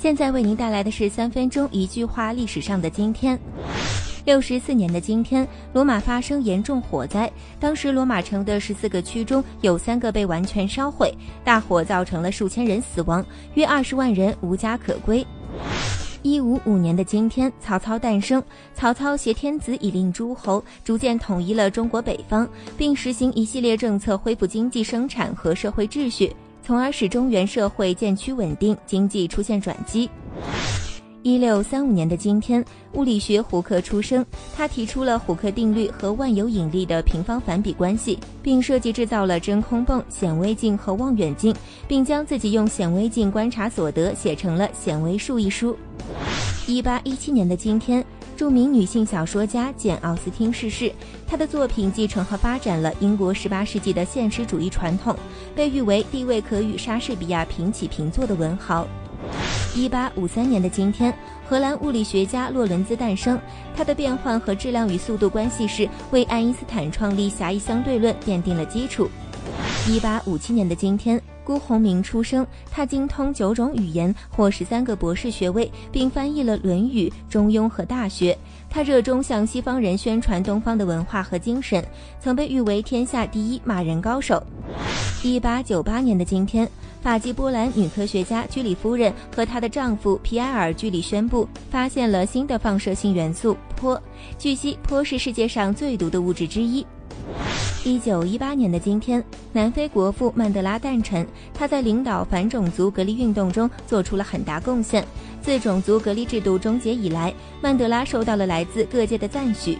现在为您带来的是三分钟一句话历史上的今天。六十四年的今天，罗马发生严重火灾，当时罗马城的十四个区中有三个被完全烧毁，大火造成了数千人死亡，约二十万人无家可归。一五五年的今天，曹操诞生。曹操挟天子以令诸侯，逐渐统一了中国北方，并实行一系列政策，恢复经济生产和社会秩序，从而使中原社会渐趋稳定，经济出现转机。一六三五年的今天，物理学胡克出生。他提出了胡克定律和万有引力的平方反比关系，并设计制造了真空泵、显微镜和望远镜，并将自己用显微镜观察所得写成了《显微术》一书。一八一七年的今天，著名女性小说家简·奥斯汀逝世。她的作品继承和发展了英国十八世纪的现实主义传统，被誉为地位可与莎士比亚平起平坐的文豪。一八五三年的今天，荷兰物理学家洛伦兹诞生。他的变换和质量与速度关系式为爱因斯坦创立狭义相对论奠定了基础。一八五七年的今天，辜鸿铭出生。他精通九种语言，获十三个博士学位，并翻译了《论语》《中庸》和《大学》。他热衷向西方人宣传东方的文化和精神，曾被誉为天下第一骂人高手。一八九八年的今天。法籍波兰女科学家居里夫人和她的丈夫皮埃尔·居里宣布发现了新的放射性元素钋。据悉，钋是世界上最毒的物质之一。一九一八年的今天，南非国父曼德拉诞辰。他在领导反种族隔离运动中做出了很大贡献。自种族隔离制度终结以来，曼德拉受到了来自各界的赞许。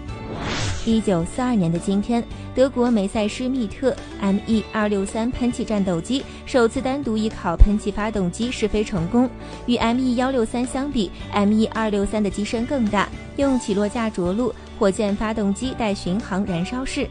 一九四二年的今天，德国梅赛施密特 Me 二六三喷气战斗机首次单独依靠喷气发动机试飞成功。与 Me 幺六三相比，Me 二六三的机身更大，用起落架着陆，火箭发动机带巡航燃烧室。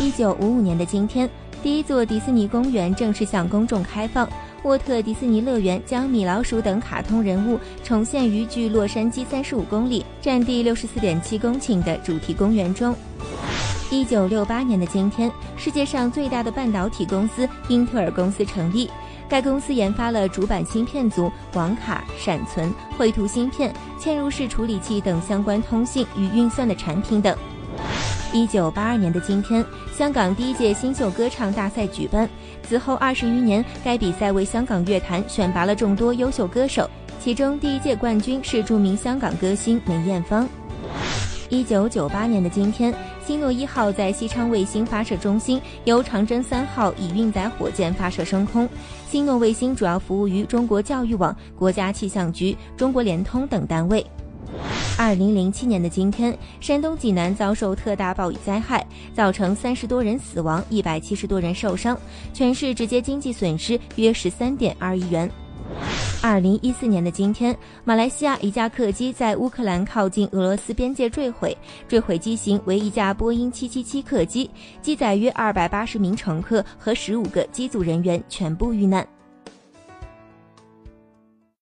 一九五五年的今天，第一座迪士尼公园正式向公众开放。沃特迪士尼乐园将米老鼠等卡通人物重现于距洛杉矶三十五公里、占地六十四点七公顷的主题公园中。一九六八年的今天，世界上最大的半导体公司英特尔公司成立。该公司研发了主板芯片组、网卡、闪存、绘图芯片、嵌入式处理器等相关通信与运算的产品等。一九八二年的今天，香港第一届新秀歌唱大赛举办。此后二十余年，该比赛为香港乐坛选拔了众多优秀歌手，其中第一届冠军是著名香港歌星梅艳芳。一九九八年的今天，星诺一号在西昌卫星发射中心由长征三号乙运载火箭发射升空。星诺卫星主要服务于中国教育网、国家气象局、中国联通等单位。二零零七年的今天，山东济南遭受特大暴雨灾害，造成三十多人死亡，一百七十多人受伤，全市直接经济损失约十三点二亿元。二零一四年的今天，马来西亚一架客机在乌克兰靠近俄罗斯边界坠毁，坠毁机型为一架波音七七七客机，机载约二百八十名乘客和十五个机组人员全部遇难。